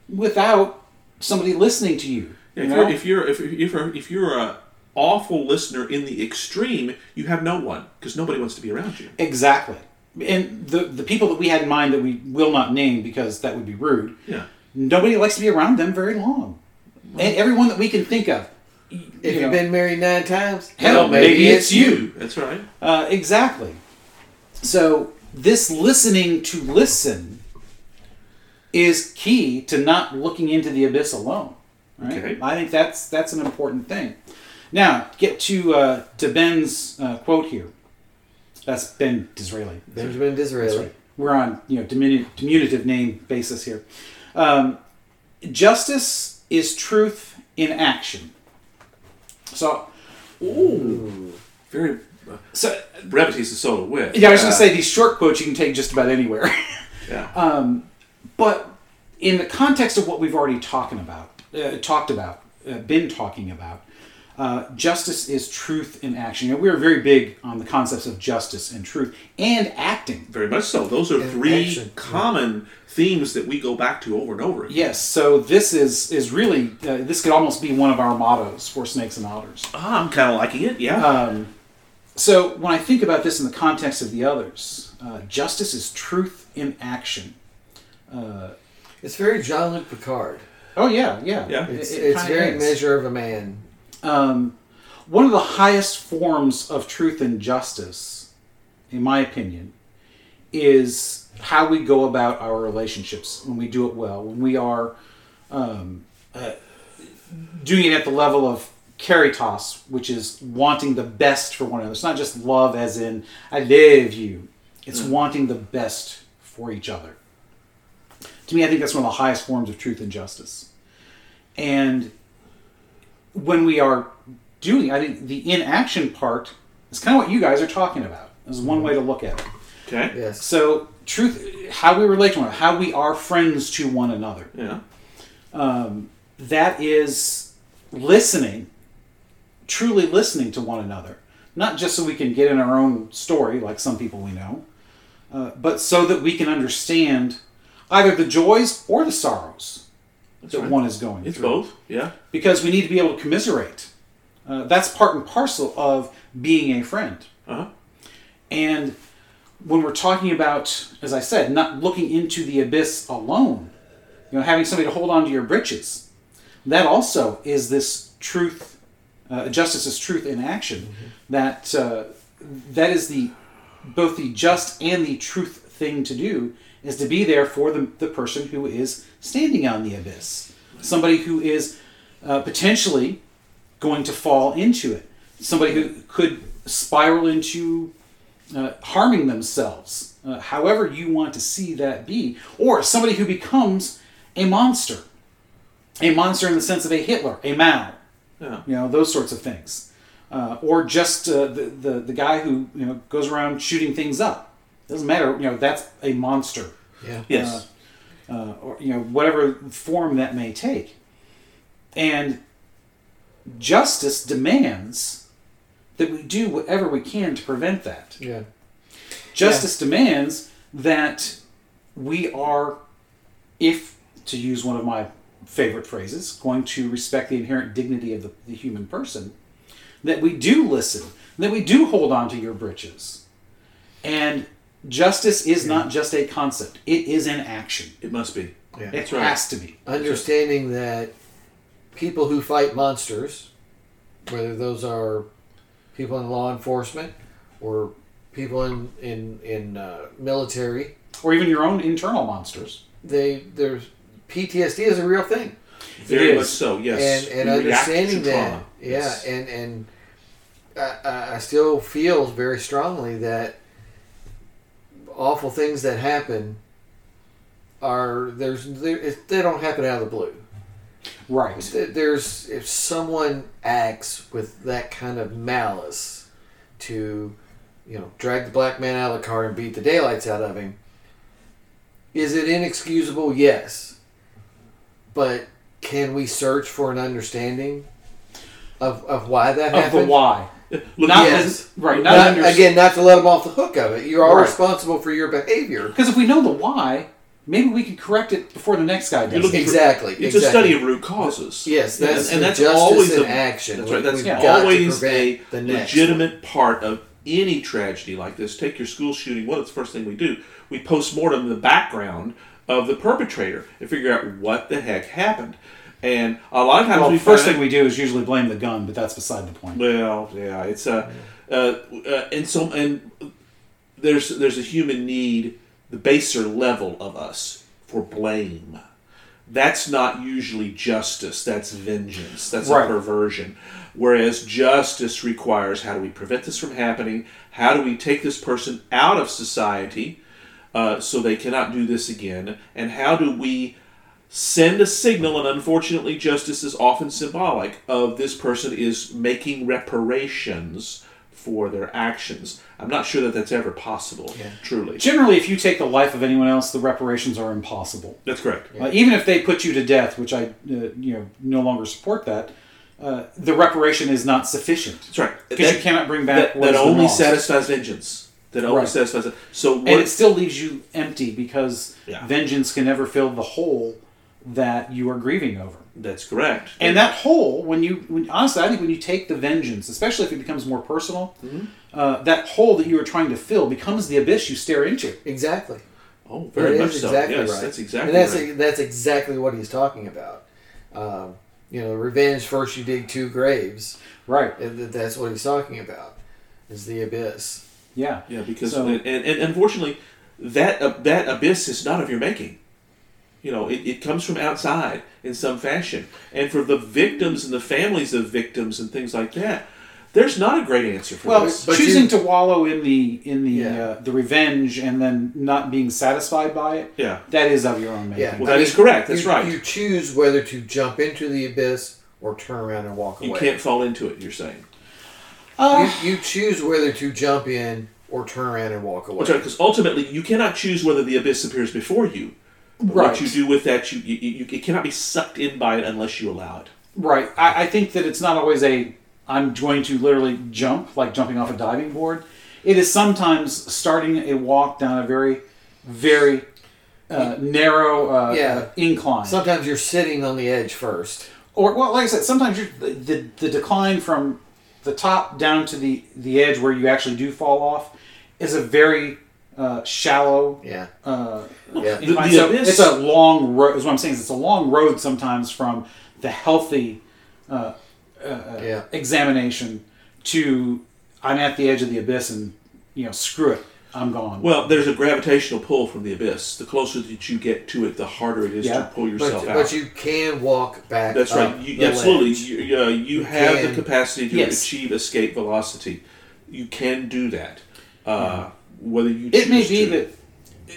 without somebody listening to you.
Yeah,
you
if, you're, if you're if if you're if you're a awful listener in the extreme, you have no one because nobody wants to be around you.
exactly. And the the people that we had in mind that we will not name because that would be rude.
Yeah.
Nobody likes to be around them very long. And everyone that we can think of.
If
you
you've
know,
been married nine times,
Hell,
well,
maybe it's you.
That's right.
Uh, exactly. So this listening to listen is key to not looking into the abyss alone. Right?
Okay.
I think that's that's an important thing. Now, get to uh, to Ben's uh, quote here. That's Ben Disraeli.
Benjamin Disraeli.
Right. We're on you know diminu- diminutive name basis here. Um, justice is truth in action. So,
Ooh, very uh,
so
brevity is the soul of wit.
yeah, I was going to say these short quotes you can take just about anywhere.
Yeah. [laughs]
Um, but in the context of what we've already talking about, uh, talked about, uh, been talking about, uh, justice is truth in action. You know, we are very big on the concepts of justice and truth and acting.
Very much so. Those are
In
three
action.
common themes that we go back to over and over again.
Yes, so this is is really uh, this could almost be one of our mottos for Snakes and Otters.
Ah, I'm kind of liking it. Yeah.
Um, so when I think about this in the context of the others, uh, justice is truth in action. Uh,
It's very Jean Luc Picard.
oh yeah, yeah,
Yeah.
It's,
it
it's very
is.
measure of a man.
Um, one of the highest forms of truth and justice, in my opinion, is how we go about our relationships when we do it well, when we are um, uh, doing it at the level of caritas, which is wanting the best for one another. It's not just love as in I love you. It's wanting the best for each other. To me, I think that's one of the highest forms of truth and justice. And when we are doing, I think the inaction part is kind of what you guys are talking about. Is one way to look at it.
okay.
Yes.
So, truth, how we relate to one another, how we are friends to one another.
Yeah.
Um, that is listening, truly listening to one another. Not just so we can get in our own story, like some people we know, uh, but so that we can understand either the joys or the sorrows that
right.
one is going through.
It's
through
both. Yeah.
because we need to be able to commiserate. Uh, that's part and parcel of being a friend.
Uh huh.
And when we're talking about, as I said, not looking into the abyss alone, you know, having somebody to hold on to your britches, that also is this truth. Uh, justice is truth in action. That uh, that is the both the just and the truth thing to do is to be there for the, the person who is standing on the abyss, somebody who is uh, potentially going to fall into it, somebody who could spiral into uh, harming themselves, uh, however you want to see that be, or somebody who becomes a monster, a monster in the sense of a Hitler, a Mao,
Yeah.
you know those sorts of things, uh, or just uh, the, the the guy who you know goes around shooting things up. Doesn't matter, you know that's a monster
Yeah.
Yes.
uh, or you know whatever form that may take and justice demands that we do whatever we can to prevent that
Yeah.
justice demands that we are if to use one of my favorite phrases going to respect the inherent dignity of the, the human person that we do listen that we do hold on to your britches and justice is not just a concept it is an action
it must be.
Yeah.
it
That's right.
has to be
Understanding that people who fight monsters, whether those are people in law enforcement or people in in in uh, military,
or even your own internal monsters.
they there's PTSD is a real thing.
Very
is.
much so. Yes.
and and
We
understanding
to
that,
trauma.
yeah,
Yes.
and and I- I, I still feel very strongly that awful things that happen are there's there, they don't happen out of the blue.
Right.
There's if someone acts with that kind of malice to, you know, drag the black man out of the car and beat the daylights out of him. Is it inexcusable? Yes. But can we search for an understanding of, of why that
Of
happened?
the why. [laughs]
Look,
Not
Yes.
as- right. Not,
Not,
under-
again, not to let them off the hook of it. You're all
Right.
responsible for your behavior.
Because if we know the why, maybe we can correct it before the next guy
You're
does.
looking
it.
for-
Exactly.
It's
exactly.
a study of root causes.
Yes, that's
and, and that's
justice
always
in
a,
action.
That's right. That's
we've
Yeah.
got to
always a
prevent the next one.
legitimate part of any tragedy like this. Take your school shooting. What's the first thing we do? We post mortem the background of the perpetrator and figure out what the heck happened. And a lot of times
Well,
we
the first thing we do is usually blame the gun, but that's beside the point.
Well, yeah, it's a, uh, uh, and so and there's there's a human need, the baser level of us, for blame. That's not usually justice, that's vengeance, that's
Right.
a perversion. Whereas justice requires how do we prevent this from happening? How do we take this person out of society uh, so they cannot do this again? And how do we send a signal? And unfortunately, justice is often symbolic of this person is making reparations for their actions. I'm not sure that that's ever possible, truly.
Generally, if you take the life of anyone else, the reparations are impossible.
That's correct.
Uh, even if they put you to death, which I, uh, you know, no longer support that, uh, the reparation is not sufficient
That's right.
because
That-
you cannot bring back
that, that only
lost.
satisfies vengeance. That only
Right.
satisfies it. So what,
and it still leaves you empty because
Yeah.
vengeance can never fill the hole that you are grieving over.
that's correct.
And that hole, when you, when, honestly, I think when you take the vengeance, especially if it becomes more personal,
Mm-hmm.
uh, that hole that you are trying to fill becomes the abyss you stare into.
Exactly.
oh, very
That
much
is
so.
exactly
yes,
right.
that's exactly
and that's
right.
that's exactly what he's talking about. Um, you know, revenge first. You dig two graves.
Right.
And that's what he's talking about. Is the abyss.
Yeah.
Yeah, because
So-
and, and, and unfortunately, that uh, that abyss is not of your making. You know, it, it comes from outside in some fashion, and for the victims and the families of victims and things like that, there's not a great answer for
Well,
this.
But
choosing
you-
to wallow in the in the
Yeah.
uh, the revenge and then not being satisfied by it,
Yeah,
that is of your own making.
Yeah.
Well, that is correct. That's
you,
right.
You choose whether to jump into the abyss or turn around and walk
you
away.
You can't fall into it. You're saying.
Uh,
You, you choose whether to jump in or turn around and walk away.
That's right, because ultimately you cannot choose whether the abyss appears before you. But
Right.
What you do with that, you, you, you it cannot be sucked in by it unless you allow it.
Right. I, I think that it's not always a I'm going to literally jump, like jumping off a diving board. It is sometimes starting a walk down a very, very uh, narrow uh,
Yeah.
uh, incline.
Sometimes you're sitting on the edge first.
or well, like I said, sometimes you're, the, the the decline from the top down to the the edge where you actually do fall off is a very uh, shallow.
Yeah.
Uh,
Yeah.
The- the
So
abyss-
it's a long road. Is what I'm saying. Is it's a long road sometimes from the healthy uh, uh,
Yeah.
examination to I'm at the edge of the abyss and you know screw it, I'm gone.
Well, there's a gravitational pull from the abyss. The closer that you get to it, the harder it is
Yeah.
to pull
But,
yourself out.
but you can walk back.
That's
up
right. You,
the
absolutely.
ledge.
You, uh, you
You
have
can-
the capacity to
Yes.
achieve escape velocity. You can do that. Uh, Whether you
it may be
to.
that,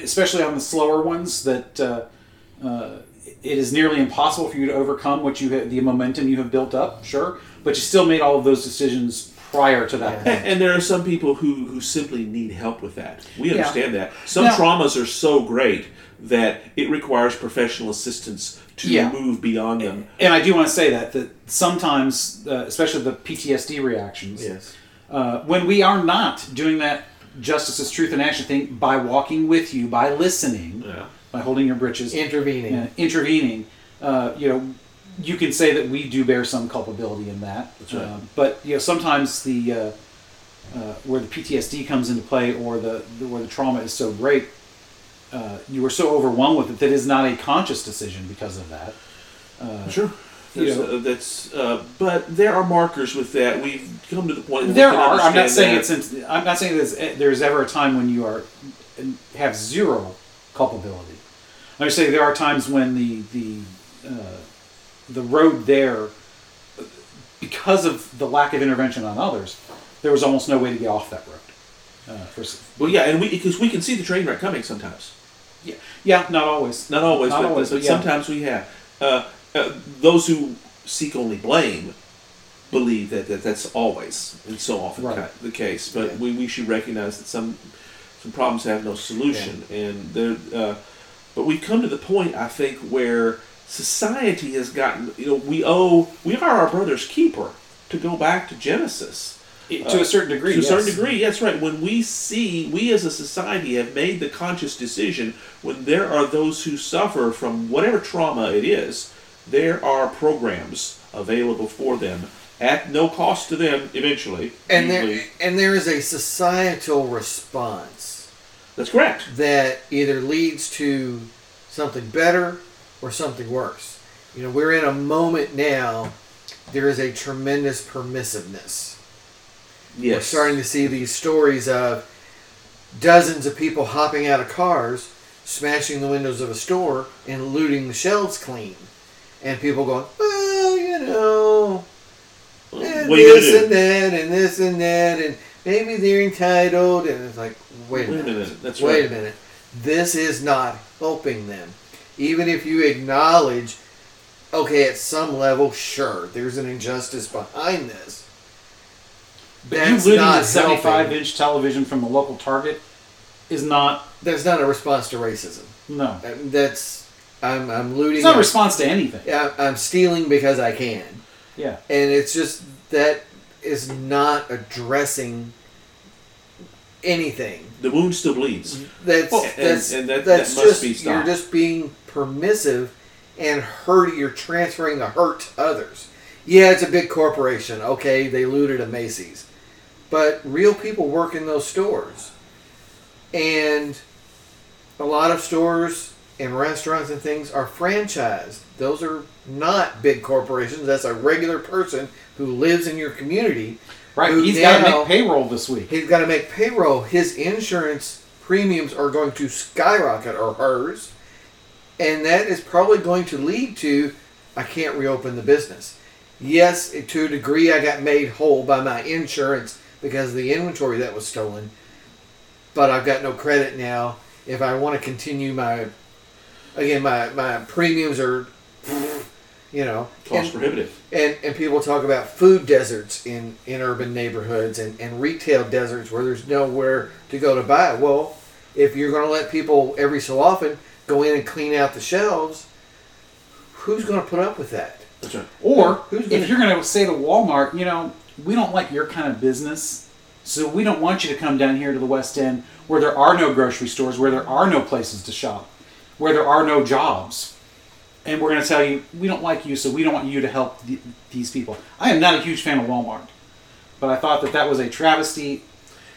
especially on the slower ones, that uh, uh, it is nearly impossible for you to overcome what you ha- the momentum you have built up. Sure, but you still made all of those decisions prior to that
Yeah.
And there are some people who, who simply need help with that. We
Yeah.
understand that. Some
Now-
traumas are so great that it requires professional assistance to
Yeah.
move beyond them.
And I do want to say that that sometimes, uh, especially the PTSD reactions,
Yes.
uh, when we are not doing that justice is truth and action thing by walking with you, by listening,
Yeah.
by holding your britches,
Intervening.
uh, intervening, uh, you know, you can say that we do bear some culpability in that.
That's right.
Um, but you know, sometimes the uh, uh, where the PTSD comes into play, or the, the where the trauma is so great, uh, you are so overwhelmed with it that it is not a conscious decision because of that. Uh,
Sure.
You know-
that's, uh, but there are markers with that. We've come to the point.
There are. I'm not saying
that.
it's. In, I'm not saying there's, there's ever a time when you are have zero culpability. I'm just saying there are times when the the uh, the road there, because of the lack of intervention on others, there was almost no way to get off that road. Uh, for,
Well, yeah, and we because we can see the train wreck coming sometimes.
yeah, yeah, not always.
Not always,
Not
but,
always,
but,
but yeah.
sometimes we have. Uh, uh, those who seek only blame believe that, that that's always and so often
Right.
the case. But
Yeah.
we, we should recognize that some some problems have no solution, and there. Uh, but we've come to the point, I think, where society has gotten. You know, we owe we are our brother's keeper. To go back to Genesis,
to a certain degree.
to a certain degree, that's right. When we see, we as a society have made the conscious decision when there are those who suffer from whatever trauma it is, there are programs available for them at no cost to them eventually.
And there and there is a societal response
That's correct.
that either leads to something better or something worse. You know, we're in a moment now. There is a tremendous permissiveness. We're
Yes.
starting to see these stories of dozens of people hopping out of cars smashing the windows of a store and looting the shelves clean, and people going, well, you know, and
What are you
this and that, and this and that, and maybe they're entitled, and it's like, wait a
Wait a
minute,
minute. That's
wait
right.
a minute, this is not helping them. Even if you acknowledge, okay, at some level, sure, there's an injustice behind this.
But
That's
you looting
not
a 75 inch television from a local Target is not,
That's not a response to racism.
no.
That's I'm I'm looting.
It's not a
I'm-
response to anything.
Yeah, I'm stealing because I can,
Yeah.
and it's just that is not addressing anything.
The wound still bleeds.
That's
Well,
that's
and that-
that's
that must
just
be
you're just being permissive and hurt. You're transferring the hurt to others. Yeah, it's a big corporation. Okay, they looted a Macy's, but real people work in those stores, and a lot of stores and restaurants and things are franchised. Those are not big corporations. That's a regular person who lives in your community.
Right. He's got to make payroll this week.
He's got to make payroll. His insurance premiums are going to skyrocket, or hers, and that is probably going to lead to I can't reopen the business. Yes, to a degree, I got made whole by my insurance because of the inventory that was stolen, but I've got no credit now. If I want to continue my, again, my my premiums are, you know,
Cost
and-
prohibitive.
and and people talk about food deserts in in urban neighborhoods and and retail deserts where there's nowhere to go to buy. Well, if you're going to let people every so often go in and clean out the shelves, who's going to put up with that?
That's right.
Or
Who's
if
gonna-
you're going to say to Walmart, you know, we don't like your kind of business, so we don't want you to come down here to the West End where there are no grocery stores, where there are no places to shop, where there are no jobs. And we're going to tell you, we don't like you, so we don't want you to help th- these people. I am not a huge fan of Walmart, but I thought that that was a travesty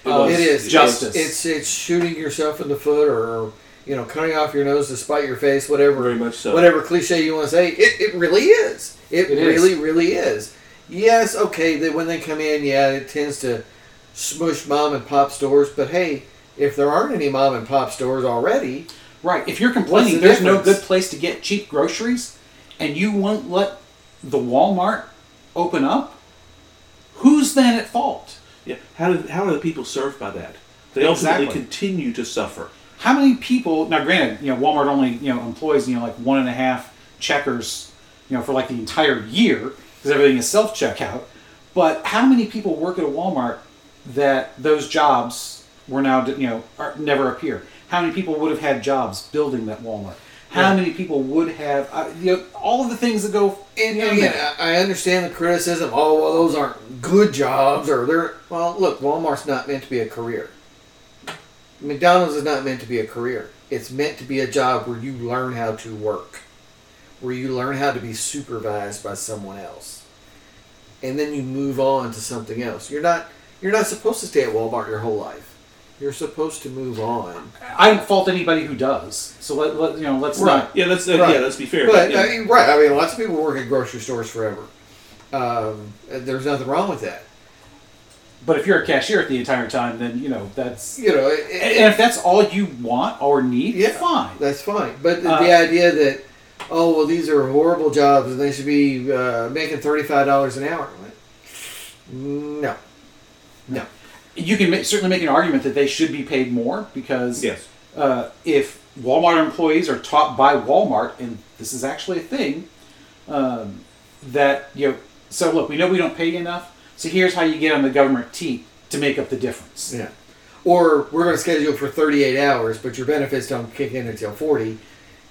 of.
It is
justice.
It's it's shooting yourself in the foot or. You know, cutting off your nose to spite your face, whatever,
Very much so.
whatever cliche you want to say. It, it really is. It,
It is.
really, really is. Yes, okay. That when they come in, yeah, it tends to smush mom and pop stores. But hey, if there aren't any mom and pop stores already,
Right. If you're complaining
the
there's no good place to get cheap groceries and you won't let the Walmart open up, who's then at fault?
Yeah. How do how are the people served by that? They ultimately continue to suffer.
How many people now granted, you know, Walmart only, you know, employs, you know, like one and a half checkers, you know, for like the entire year because everything is self checkout. But how many people work at a Walmart that those jobs were now, you know, are, never appear? How many people would have had jobs building that Walmart? How
Yeah.
many people would have, uh, you know, all of the things that go
and
in
again, I understand the criticism. Oh, well, those aren't good jobs, or they're well. Look, Walmart's not meant to be a career. McDonald's is not meant to be a career. It's meant to be a job where you learn how to work, where you learn how to be supervised by someone else, and then you move on to something else. You're not you're not supposed to stay at Walmart your whole life. You're supposed to move on.
I don't fault anybody who does. So let, let you know, let's
Right.
not.
Yeah, let's uh,
Right.
yeah, let's be fair.
But
yeah.
I mean, right, I mean, lots of people work at grocery stores forever. Um, there's nothing wrong with that.
But if you're a cashier the entire time, then you know that's.
You know, it,
And if that's all you want or need,
Yeah.
fine.
that's fine. But the,
Uh,
the idea that oh well, these are horrible jobs and they should be uh, making thirty five dollars an hour. No, no.
You can make, certainly make an argument that they should be paid more because
yes.
uh, if Walmart employees are taught by Walmart, and this is actually a thing, um, that you know. So look, we know we don't pay you enough. So here's how you get on the government teat to make up the difference.
Yeah. Or we're going to schedule for thirty eight hours, but your benefits don't kick in until forty.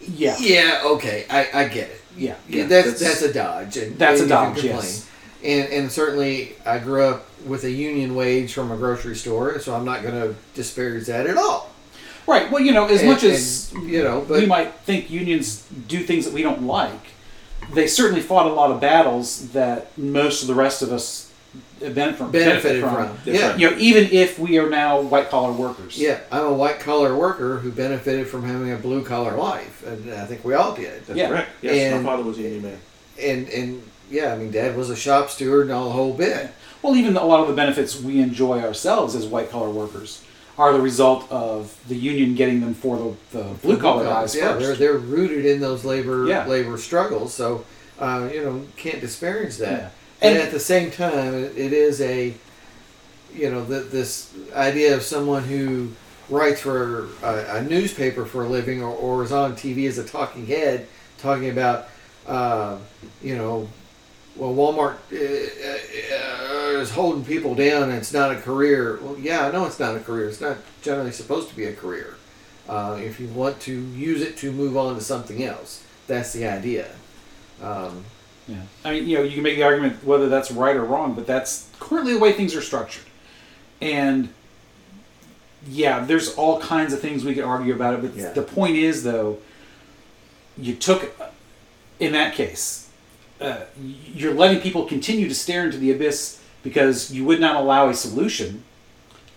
Yeah,
Yeah. Okay, I, I get it.
yeah.
Yeah,
Yeah,
that's,
that's-
that's a dodge. And,
That's a
and you
dodge, yes.
And and certainly I grew up with a union wage from a grocery store, so I'm not going to disparage that at all.
Right. Well, you know, as
And-
much as
and, you know,
we might think unions do things that we don't like, they certainly fought a lot of battles that most of the rest of us benefit from.
benefited
benefit
from. Yeah.
right.
You know, even if we are now white collar workers.
Yeah, I'm a white collar worker who benefited from having a blue collar life, and I think we all did.
That's
Yeah.
correct. Yes,
And-
my father was a union man.
And and yeah, I mean, Dad was a shop steward and all the whole bit.
Well, even a lot of the benefits we enjoy ourselves as white collar workers, are the result of the union getting them for the, the blue collar guys
yeah,
first.
they're they're rooted in those labor
Yeah.
labor struggles. So uh, you know can't disparage that.
Yeah.
And,
And-
at the same time, it, it is a you know the, this idea of someone who writes for a, a newspaper for a living or, or is on TV as a talking head talking about uh, you know well Walmart uh, uh, is holding people down and it's not a career. Well, yeah, I know it's not a career. It's not generally supposed to be a career. Uh, if you want to use it to move on to something else, that's the idea. Um,
Yeah. I mean, you know, you can make the argument whether that's right or wrong, but that's currently the way things are structured. And yeah, there's all kinds of things we could argue about it, but
Yeah.
the point is, though, you took, in that case, uh, you're letting people continue to stare into the abyss because you would not allow a solution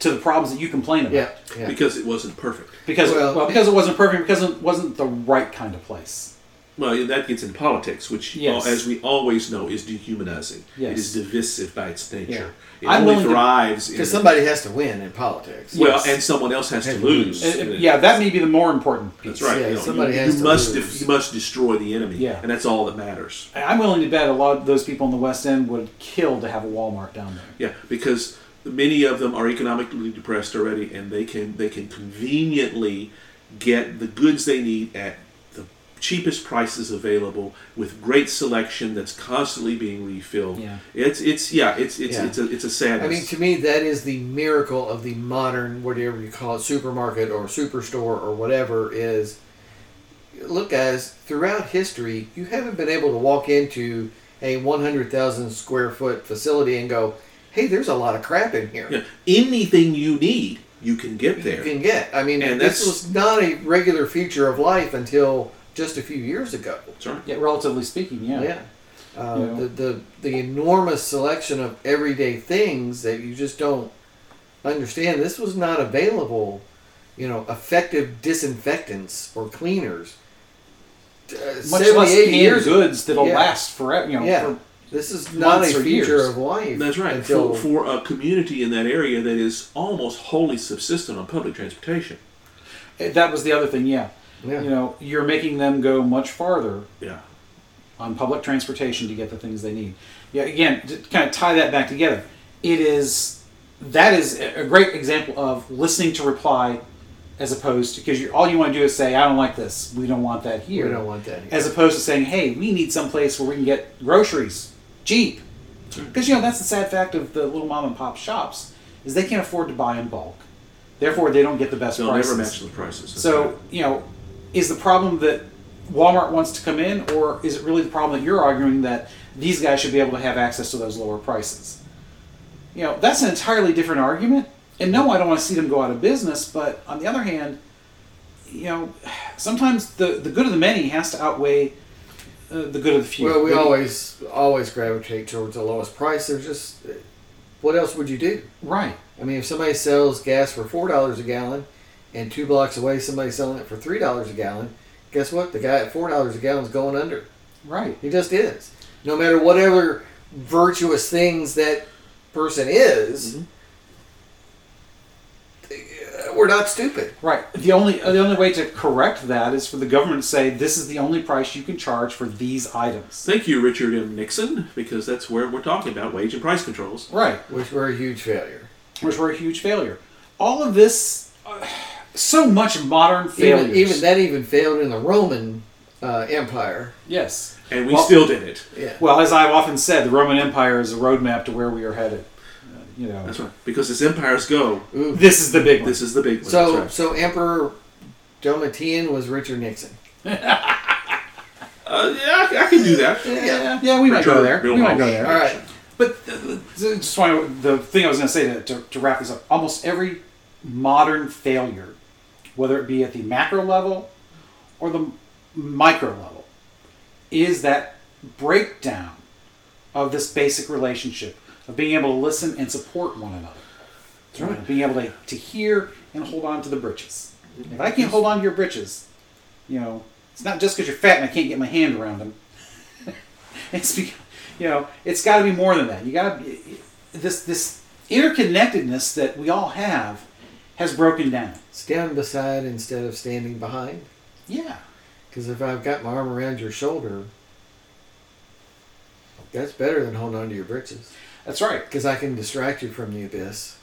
to the problems that you complain about.
yeah, yeah.
because it wasn't perfect.
Because
Well-
well, because it wasn't perfect, because it wasn't the right kind of place.
Well, that gets into politics, which,
Yes.
as we always know, is dehumanizing.
Yes.
It is divisive by its nature. It
I'm
only
willing to-
thrives
Because somebody has to win in politics.
well,
Yes.
and someone else has to
to
lose.
Uh, uh, yeah, that may be the more important piece.
That's right.
Yeah,
you know,
somebody
you,
has
you
to
must
lose.
you must destroy the enemy,
Yeah.
and that's all that matters.
I'm willing to bet a lot of those people in the West End would kill to have a Walmart down there.
Yeah, because many of them are economically depressed already, and they can they can conveniently get the goods they need at the cheapest prices available with great selection that's constantly being refilled.
Yeah.
It's it's yeah it's it's
Yeah.
it's a it's a sadness.
I mean, to me, that is the miracle of the modern, whatever you call it, supermarket or superstore or whatever. Is look, guys, throughout history, you haven't been able to walk into a 100,000 square foot facility and go, "Hey, there's a lot of crap in here."
yeah, anything you need, you can get there.
You can get. I mean,
And
this was not a regular feature of life until just a few years ago.
That's right.
Yeah, relatively speaking, yeah.
Yeah. Uh,
You know?
the, the the enormous selection of everyday things that you just don't understand. This was not available, you know, effective disinfectants or cleaners. Uh,
Much less
80
canned
years
goods that'll
Yeah.
last forever. You know,
Yeah.
for-
This is not a
or
feature
years.
of life.
That's right.
Until,
For, for a community in that area that is almost wholly subsistent on public transportation.
that was the other thing. Yeah.
Yeah.
you know, you're making them go much farther
Yeah.
on public transportation to get the things they need. Yeah, again, to kind of tie that back together, it is that is a a great example of listening to reply as opposed to because you all you want to do is say, I don't like this, we don't want that here.
we don't want that. Here.
as opposed to saying, "Hey, we need some place where we can get groceries cheap." Because you know that's the sad fact of the little mom and pop shops is they can't afford to buy in bulk, therefore they don't get the best
They'll
prices.
never match the prices.
So
right.
you know, is the problem that Walmart wants to come in, or is it really the problem that you're arguing that these guys should be able to have access to those lower prices? You know, that's an entirely different argument. And no, I don't want to see them go out of business. But on the other hand, you know, sometimes the the good of the many has to outweigh uh, the good of the few.
well, we always always gravitate towards the lowest price. There's just what else would you do?
right.
I mean, if somebody sells gas for four dollars a gallon, and two blocks away somebody's selling it for three dollars a gallon, guess what? The guy at four dollars a gallon is going under.
Right.
He just is. No matter whatever virtuous things that person is,
Mhm.
uh, we're not stupid.
Right. The only the only way to correct that is for the government to say this is the only price you can charge for these items.
Thank you, Richard M. Nixon, because that's where we're talking about wage and price controls.
Right.
Which were a huge failure.
which were a huge failure. All of this, uh, so much modern failures.
Even, even that even failed in the Roman uh, Empire.
Yes.
And we
Well-
still did it.
Yeah.
Well, as I've often said, the Roman Empire is a roadmap to where we are headed. Uh, you know,
That's right. Because as empires go,
Ooh.
this is the big one.
this is the big one.
So
That's
so Emperor Domitian was Richard Nixon. [laughs]
Uh, yeah, I, I can do that.
yeah, yeah, we might go
Richard
there. We might go there.
All right.
But uh, just want the thing I was going to say to, to, to wrap this up: almost every modern failure, whether it be at the macro level or the micro level, is that breakdown of this basic relationship of being able to listen and support one another.
That's right.
Being able to, to hear and hold on to the britches. If I can't hold on to your britches, you know, it's not just because you're fat and I can't get my hand around them. [laughs] it's because, you know, it's got to be more than that. You got to this this interconnectedness that we all have has broken down.
Stand beside instead of standing behind.
Yeah.
Because if I've got my arm around your shoulder, that's better than holding onto your britches.
That's right.
Because I can distract you from the abyss.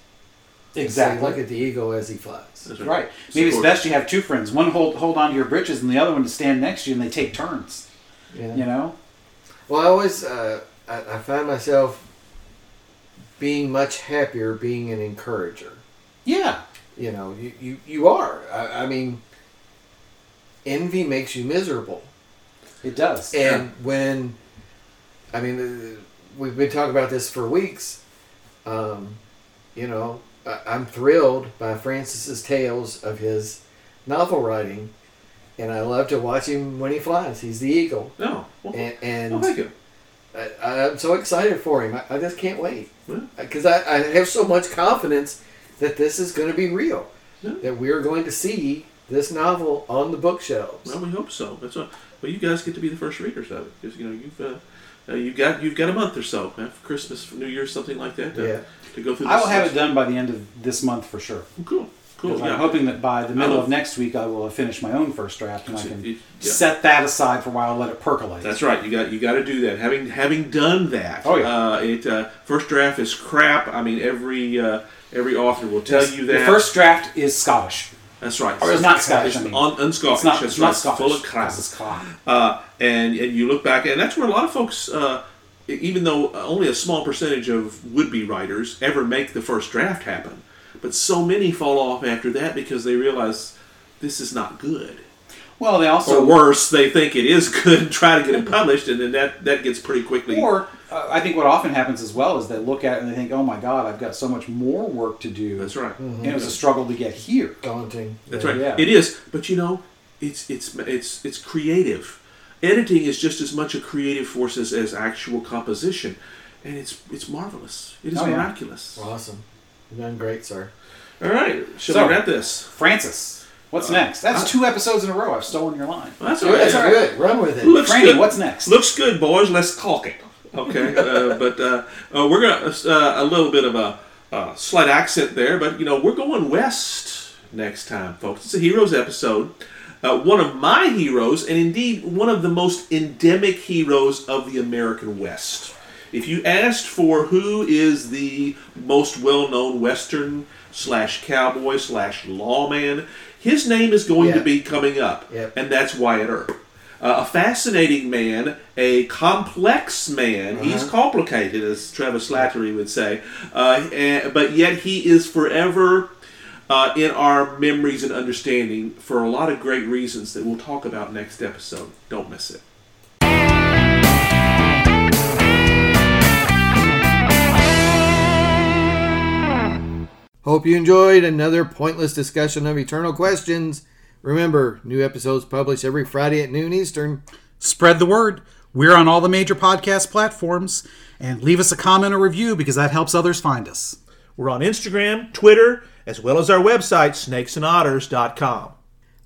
Exactly.
Look at the eagle as he flies.
That's
Right. Maybe it's best you have two friends. One hold hold on to your britches, and the other one to stand next to you, and they take turns.
Yeah.
You know.
Well, I always uh, I, I find myself being much happier being an encourager.
Yeah.
You know, you, you, you are. I, I mean, envy makes you miserable.
It does.
And when, I mean, uh, we've been talking about this for weeks. Um, you know, I'm thrilled by Francis's tales of his novel writing, and I love to watch him when he flies. He's the eagle,
No. oh, Well,
and, and
thank you.
I, I'm so excited for him. I, I just can't wait
Yeah.
because I, I have so much confidence that this is going to be real.
Yeah.
That we are going to see this novel on the bookshelves.
Well, we hope so. That's what. Well, you guys get to be the first readers of it because you know you've uh, uh, you got you've got a month or so uh, for Christmas, New Year's, something like that. To,
Yeah.
To go through.
I will have it done by the end of this month for sure.
Cool. Cool.
'Cause
Yeah.
I'm hoping that by the middle of next week I will have finished my own first draft and I can
yeah.
set that aside for a while, let it percolate.
That's right. You got you got to do that. Having having done that,
Oh, yeah.
uh, it uh, first draft is crap. I mean, every uh, every author will tell you that.
The first draft is Scottish.
That's right.
Or it's not Scottish, I mean.
un, unscottish.
It's not,
that's
it's
right.
not Scottish.
Full of crap.
'cause It's crap.
Uh, and and you look back, and that's where a lot of folks, uh, even though only a small percentage of would-be writers ever make the first draft happen, but so many fall off after that because they realize this is not good.
Well, they also Or
worse, they think it is [laughs] good and try to get it published, and then that that gets pretty quickly.
Or Uh, I think what often happens as well is they look at it and they think, "Oh my God, I've got so much more work to do."
that's right. Mm-hmm.
And it was a struggle to get here.
Daunting.
That's right.
Yeah.
It is, but you know, it's it's it's it's creative. Editing is just as much a creative force as, as actual composition, and it's it's marvelous. It is
Oh, yeah.
miraculous.
Awesome. You've done great, sir.
All right, shall
So-
we wrap this?
Francis, what's uh, next? That's two episodes in a row. I've stolen your line.
Well, that's all right.
That's good. Run with it.
Looks
Franny,
good.
what's next?
Looks good, boys. Let's caulk it. Okay, uh, but uh, uh, we're gonna uh, a little bit of a uh, slight accent there, but you know we're going west next time, folks. It's a heroes episode. Uh, one of my heroes, and indeed one of the most endemic heroes of the American West. If you asked for who is the most well-known Western slash cowboy slash lawman, his name is going to be coming up,
Yep.
and that's Wyatt Earp. Uh, a fascinating man, a complex man. He's complicated, as Travis Slattery would say, uh, and, but yet he is forever uh, in our memories and understanding for a lot of great reasons that we'll talk about next episode. Don't miss it.
Hope you enjoyed another pointless discussion of eternal questions. Remember, new episodes published every Friday at noon Eastern.
Spread the word. We're on all the major podcast platforms. And leave us a comment or review because that helps others find us.
We're on Instagram, Twitter, as well as our website, snakesandotters.com.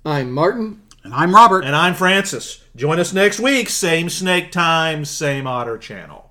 I'm Martin.
And I'm Robert.
And I'm Francis. Join us next week, same snake time, same otter channel.